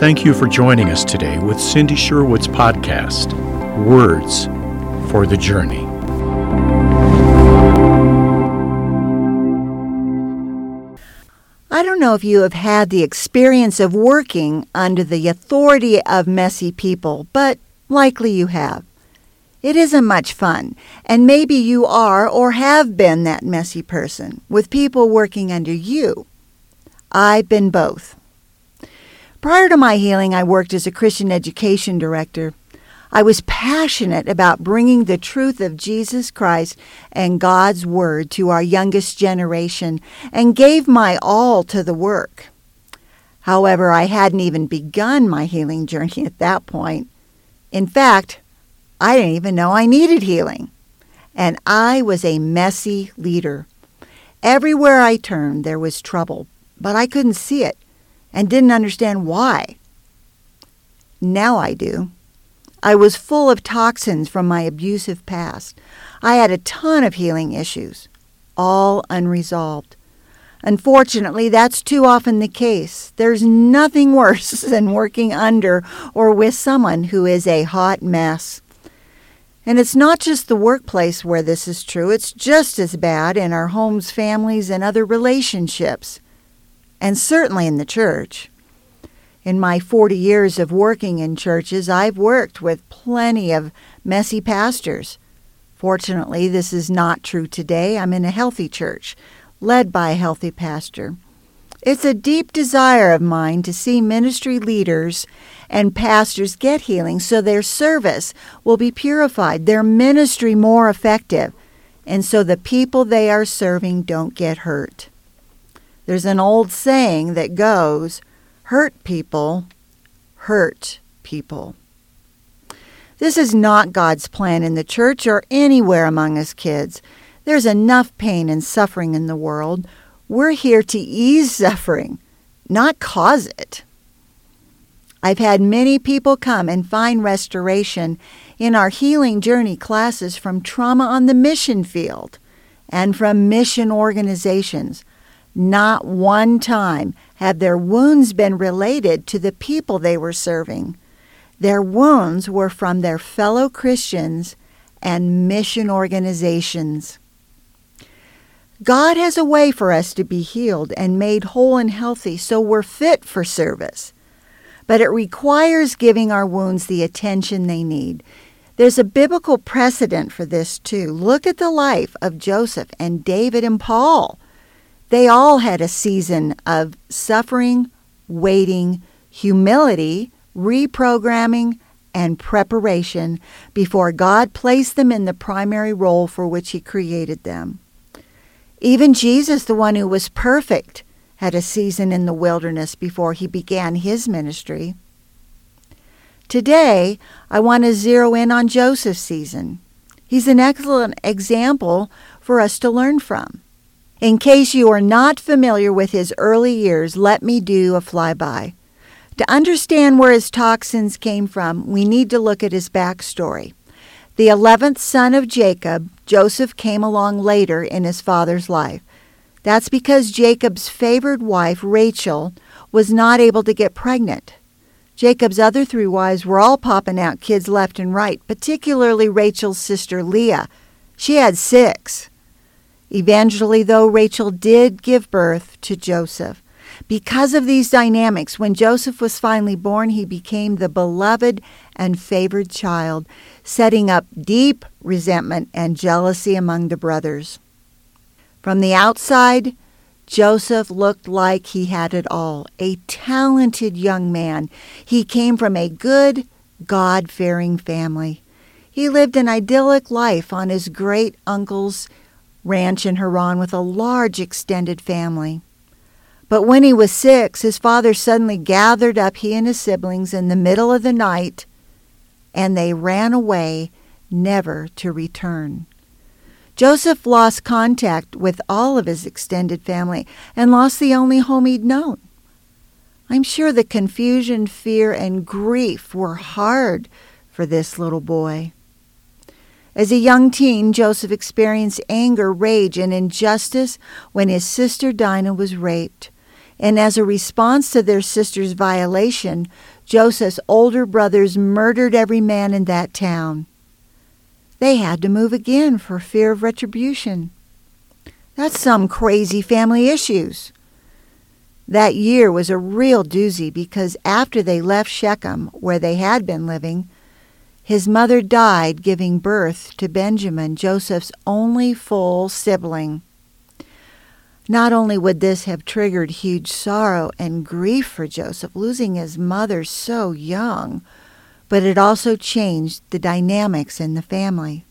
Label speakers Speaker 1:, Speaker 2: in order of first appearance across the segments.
Speaker 1: Thank you for joining us today with Cindy Sherwood's podcast, Words for the Journey.
Speaker 2: I don't know if you have had the experience of working under the authority of messy people, but likely you have. It isn't much fun, and maybe you are or have been that messy person with people working under you. I've been both. Prior to my healing, I worked as a Christian education director. I was passionate about bringing the truth of Jesus Christ and God's Word to our youngest generation and gave my all to the work. However, I hadn't even begun my healing journey at that point. In fact, I didn't even know I needed healing. And I was a messy leader. Everywhere I turned, there was trouble, but I couldn't see it and didn't understand why. Now I do. I was full of toxins from my abusive past. I had a ton of healing issues, all unresolved. Unfortunately, that's too often the case. There's nothing worse than working under or with someone who is a hot mess. And it's not just the workplace where this is true, it's just as bad in our homes, families, and other relationships, and certainly in the church. In my 40 years of working in churches, I've worked with plenty of messy pastors. Fortunately, this is not true today. I'm in a healthy church, led by a healthy pastor. It's a deep desire of mine to see ministry leaders and pastors get healing so their service will be purified, their ministry more effective, and so the people they are serving don't get hurt. There's an old saying that goes, hurt people, hurt people. This is not God's plan in the church or anywhere among us kids. There's enough pain and suffering in the world. We're here to ease suffering, not cause it. I've had many people come and find restoration in our healing journey classes from trauma on the mission field and from mission organizations. Not one time have their wounds been related to the people they were serving. Their wounds were from their fellow Christians and mission organizations. God has a way for us to be healed and made whole and healthy so we're fit for service but it requires giving our wounds the attention they need. There's a biblical precedent for this, too. Look at the life of Joseph and David and Paul. They all had a season of suffering, waiting, humility, reprogramming, and preparation before God placed them in the primary role for which He created them. Even Jesus, the one who was perfect, had a season in the wilderness before he began his ministry. Today, I want to zero in on Joseph's season. He's an excellent example for us to learn from. In case you are not familiar with his early years, let me do a flyby. To understand where his toxins came from, we need to look at his backstory. The eleventh son of Jacob, Joseph came along later in his father's life. That's because Jacob's favored wife, Rachel, was not able to get pregnant. Jacob's other three wives were all popping out kids left and right, particularly Rachel's sister Leah. She had six. Eventually, though, Rachel did give birth to Joseph. Because of these dynamics, when Joseph was finally born, he became the beloved and favored child, setting up deep resentment and jealousy among the brothers. From the outside, Joseph looked like he had it all a talented young man. He came from a good, God fearing family. He lived an idyllic life on his great uncle's ranch in Haran with a large extended family. But when he was six, his father suddenly gathered up he and his siblings in the middle of the night, and they ran away, never to return. Joseph lost contact with all of his extended family and lost the only home he'd known. I'm sure the confusion, fear, and grief were hard for this little boy. As a young teen, Joseph experienced anger, rage, and injustice when his sister Dinah was raped. And as a response to their sister's violation, Joseph's older brothers murdered every man in that town. They had to move again for fear of retribution. That's some crazy family issues. That year was a real doozy because after they left Shechem, where they had been living, his mother died giving birth to Benjamin, Joseph's only full sibling. Not only would this have triggered huge sorrow and grief for Joseph, losing his mother so young, but it also changed the dynamics in the family.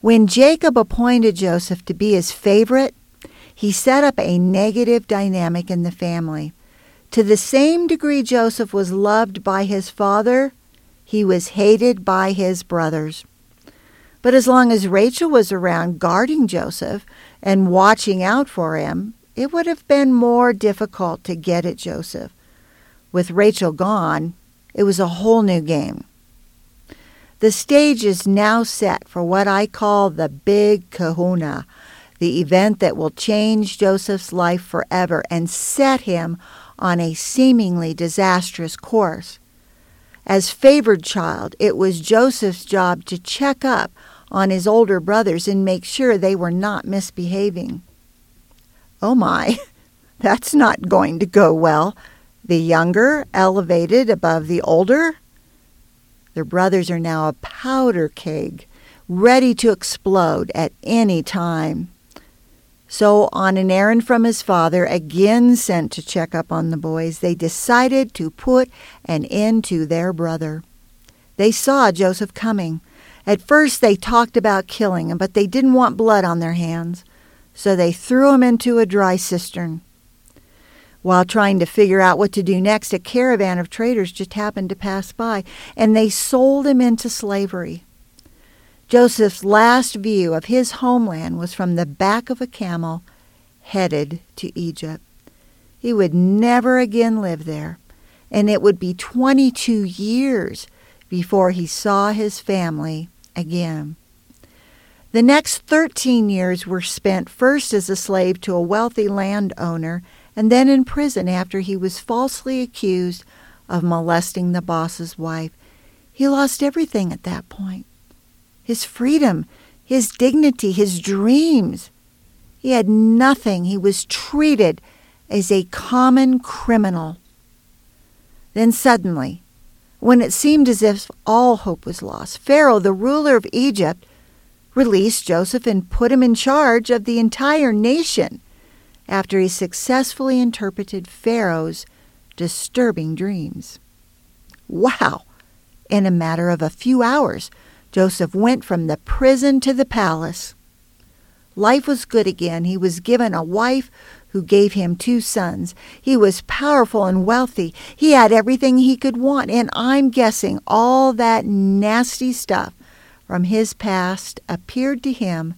Speaker 2: When Jacob appointed Joseph to be his favorite, he set up a negative dynamic in the family. To the same degree Joseph was loved by his father, he was hated by his brothers. But as long as Rachel was around guarding Joseph and watching out for him, it would have been more difficult to get at Joseph. With Rachel gone, it was a whole new game. The stage is now set for what I call the Big Kahuna, the event that will change Joseph's life forever and set him on a seemingly disastrous course. As favored child, it was Joseph's job to check up on his older brothers and make sure they were not misbehaving. Oh my, that's not going to go well. The younger elevated above the older. Their brothers are now a powder keg, ready to explode at any time. So, on an errand from his father, again sent to check up on the boys, they decided to put an end to their brother. They saw Joseph coming. At first, they talked about killing him, but they didn't want blood on their hands, so they threw him into a dry cistern. While trying to figure out what to do next, a caravan of traders just happened to pass by, and they sold him into slavery. Joseph's last view of his homeland was from the back of a camel headed to Egypt. He would never again live there, and it would be 22 years before he saw his family again. The next 13 years were spent first as a slave to a wealthy landowner and then in prison after he was falsely accused of molesting the boss's wife. He lost everything at that point his freedom, his dignity, his dreams. He had nothing. He was treated as a common criminal. Then suddenly, when it seemed as if all hope was lost, Pharaoh, the ruler of Egypt, released Joseph and put him in charge of the entire nation after he successfully interpreted Pharaoh's disturbing dreams. Wow! In a matter of a few hours, Joseph went from the prison to the palace. Life was good again. He was given a wife who gave him two sons. He was powerful and wealthy. He had everything he could want, and I'm guessing all that nasty stuff from his past appeared to him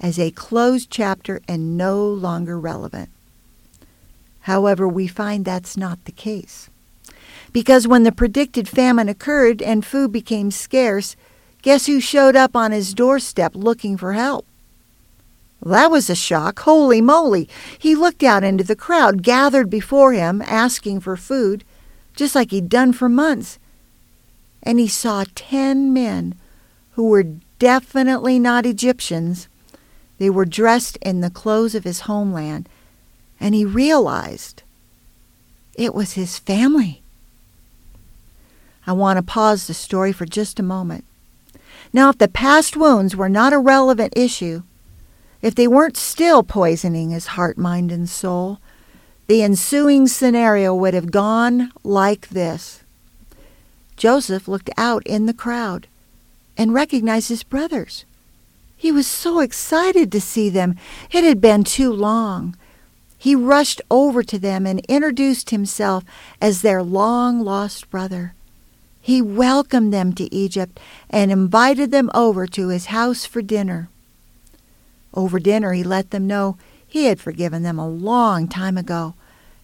Speaker 2: as a closed chapter and no longer relevant. However, we find that's not the case. Because when the predicted famine occurred and food became scarce, guess who showed up on his doorstep looking for help? That was a shock. Holy moly! He looked out into the crowd gathered before him, asking for food, just like he'd done for months. And he saw ten men who were definitely not Egyptians. They were dressed in the clothes of his homeland, and he realized it was his family. I want to pause the story for just a moment. Now, if the past wounds were not a relevant issue, if they weren't still poisoning his heart, mind, and soul, the ensuing scenario would have gone like this. Joseph looked out in the crowd and recognized his brothers. He was so excited to see them. It had been too long. He rushed over to them and introduced himself as their long lost brother. He welcomed them to Egypt and invited them over to his house for dinner. Over dinner, he let them know he had forgiven them a long time ago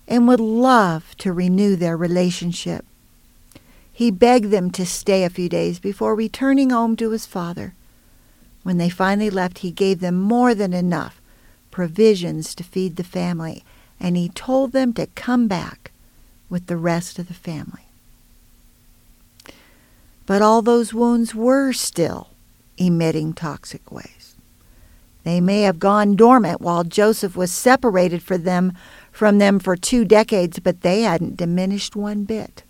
Speaker 2: and would love to renew their relationship. He begged them to stay a few days before returning home to his father. When they finally left, he gave them more than enough provisions to feed the family and he told them to come back with the rest of the family. But all those wounds were still emitting toxic waste. They may have gone dormant while Joseph was separated for them, from them for two decades, but they hadn't diminished one bit.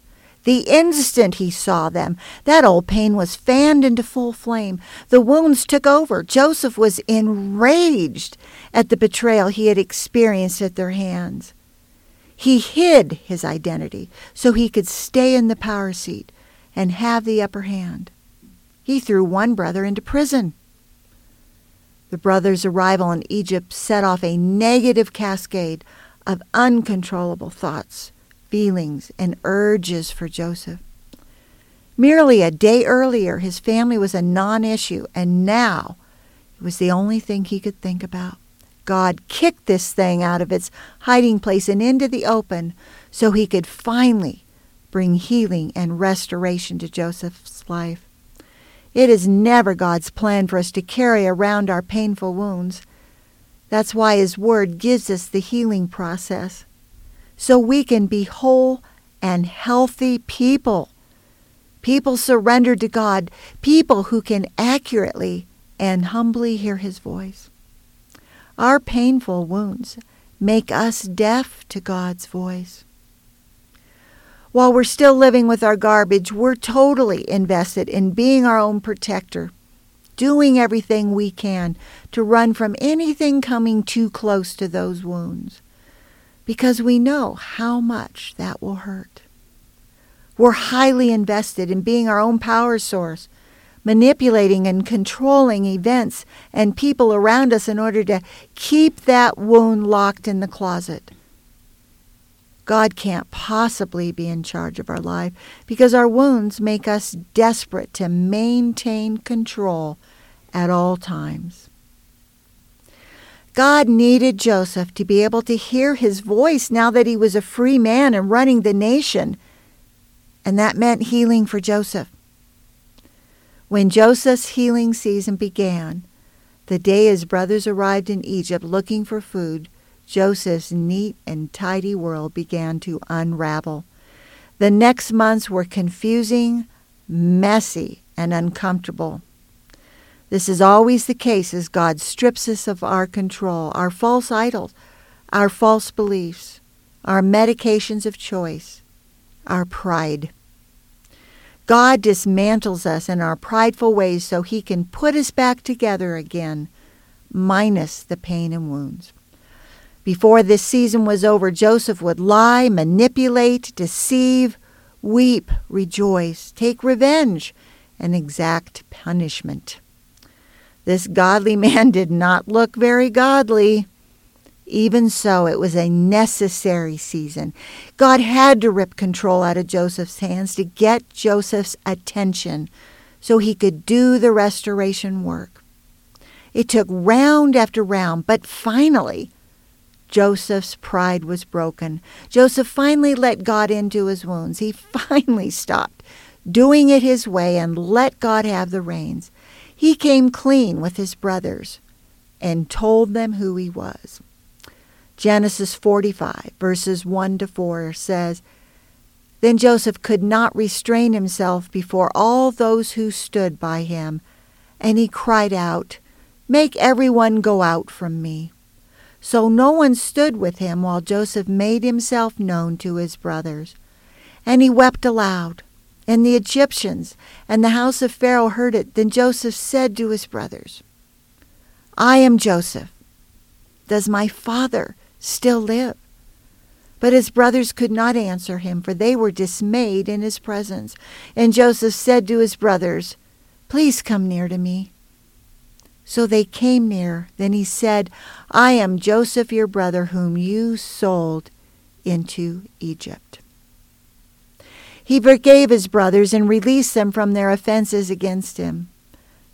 Speaker 2: The instant he saw them, that old pain was fanned into full flame. The wounds took over. Joseph was enraged at the betrayal he had experienced at their hands. He hid his identity so he could stay in the power seat and have the upper hand. He threw one brother into prison. The brothers' arrival in Egypt set off a negative cascade of uncontrollable thoughts, feelings, and urges for Joseph. Merely a day earlier, his family was a non issue, and now it was the only thing he could think about. God kicked this thing out of its hiding place and into the open so he could finally bring healing and restoration to Joseph's life. It is never God's plan for us to carry around our painful wounds. That's why His Word gives us the healing process, so we can be whole and healthy people. People surrendered to God, people who can accurately and humbly hear His voice. Our painful wounds make us deaf to God's voice. While we're still living with our garbage, we're totally invested in being our own protector, doing everything we can to run from anything coming too close to those wounds, because we know how much that will hurt. We're highly invested in being our own power source, manipulating and controlling events and people around us in order to keep that wound locked in the closet. God can't possibly be in charge of our life because our wounds make us desperate to maintain control at all times. God needed Joseph to be able to hear his voice now that he was a free man and running the nation, and that meant healing for Joseph. When Joseph's healing season began, the day his brothers arrived in Egypt looking for food, Joseph's neat and tidy world began to unravel. The next months were confusing, messy, and uncomfortable. This is always the case as God strips us of our control, our false idols, our false beliefs, our medications of choice, our pride. God dismantles us in our prideful ways so he can put us back together again, minus the pain and wounds. Before this season was over, Joseph would lie, manipulate, deceive, weep, rejoice, take revenge, and exact punishment. This godly man did not look very godly. Even so, it was a necessary season. God had to rip control out of Joseph's hands to get Joseph's attention so he could do the restoration work. It took round after round, but finally, Joseph's pride was broken. Joseph finally let God into his wounds. He finally stopped doing it his way and let God have the reins. He came clean with his brothers and told them who he was. Genesis 45, verses 1 to 4 says, Then Joseph could not restrain himself before all those who stood by him, and he cried out, Make everyone go out from me. So no one stood with him while Joseph made himself known to his brothers. And he wept aloud. And the Egyptians and the house of Pharaoh heard it. Then Joseph said to his brothers, I am Joseph. Does my father still live? But his brothers could not answer him, for they were dismayed in his presence. And Joseph said to his brothers, Please come near to me. So they came near. Then he said, I am Joseph your brother, whom you sold into Egypt. He forgave his brothers and released them from their offenses against him.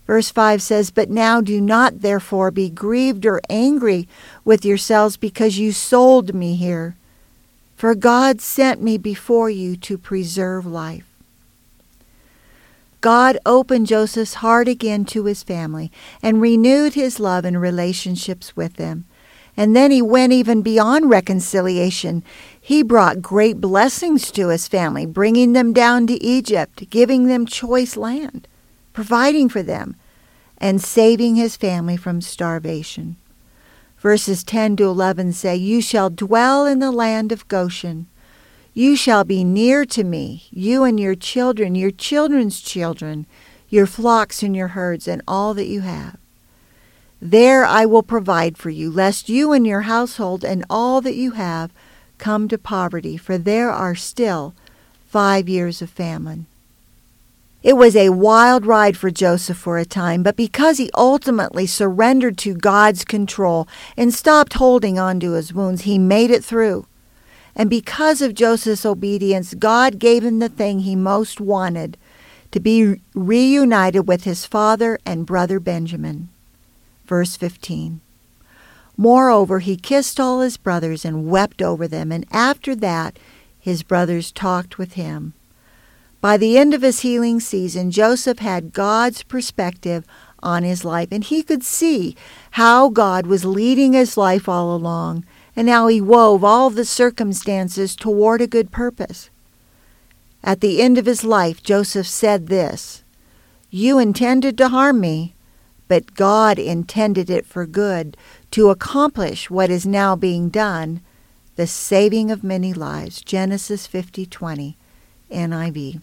Speaker 2: Verse 5 says, But now do not therefore be grieved or angry with yourselves because you sold me here. For God sent me before you to preserve life. God opened Joseph's heart again to his family and renewed his love and relationships with them. And then he went even beyond reconciliation. He brought great blessings to his family, bringing them down to Egypt, giving them choice land, providing for them, and saving his family from starvation. Verses 10 to 11 say, You shall dwell in the land of Goshen. You shall be near to me, you and your children, your children's children, your flocks and your herds, and all that you have. There I will provide for you, lest you and your household and all that you have come to poverty, for there are still five years of famine. It was a wild ride for Joseph for a time, but because he ultimately surrendered to God's control and stopped holding on to his wounds, he made it through. And because of Joseph's obedience, God gave him the thing he most wanted to be reunited with his father and brother Benjamin. Verse 15. Moreover, he kissed all his brothers and wept over them, and after that his brothers talked with him. By the end of his healing season, Joseph had God's perspective on his life, and he could see how God was leading his life all along and how he wove all the circumstances toward a good purpose. At the end of his life, Joseph said this You intended to harm me, but God intended it for good to accomplish what is now being done, the saving of many lives. Genesis 50:20, NIV.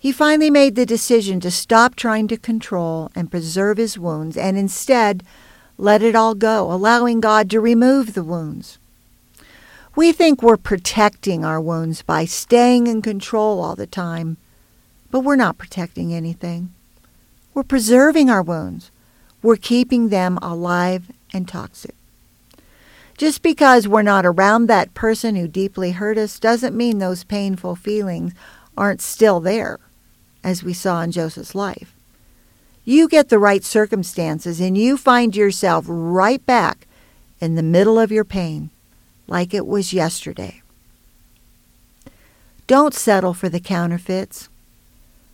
Speaker 2: He finally made the decision to stop trying to control and preserve his wounds and instead let it all go, allowing God to remove the wounds. We think we're protecting our wounds by staying in control all the time, but we're not protecting anything. We're preserving our wounds. We're keeping them alive and toxic. Just because we're not around that person who deeply hurt us doesn't mean those painful feelings aren't still there as we saw in Joseph's life. You get the right circumstances and you find yourself right back in the middle of your pain, like it was yesterday. Don't settle for the counterfeits.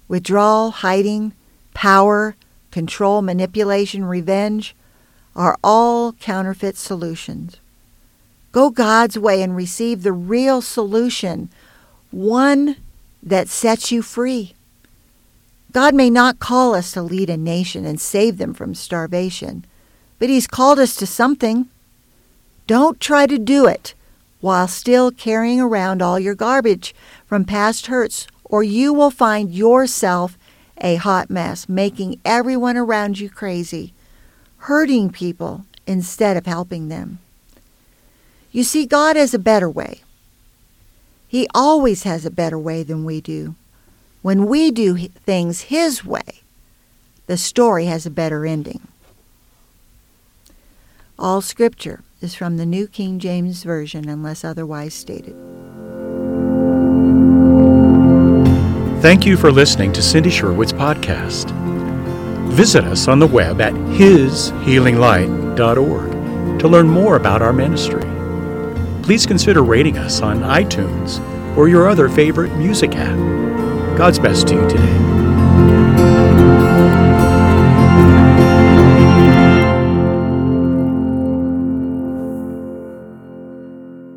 Speaker 2: Withdrawal, hiding, power, control, manipulation, revenge are all counterfeit solutions. Go God's way and receive the real solution, one that sets you free. God may not call us to lead a nation and save them from starvation, but He's called us to something. Don't try to do it while still carrying around all your garbage from past hurts, or you will find yourself a hot mess, making everyone around you crazy, hurting people instead of helping them. You see, God has a better way. He always has a better way than we do. When we do things His way, the story has a better ending. All scripture is from the New King James Version unless otherwise stated.
Speaker 1: Thank you for listening to Cindy Sherwood's podcast. Visit us on the web at hishealinglight.org to learn more about our ministry. Please consider rating us on iTunes or your other favorite music app. God's best to you today.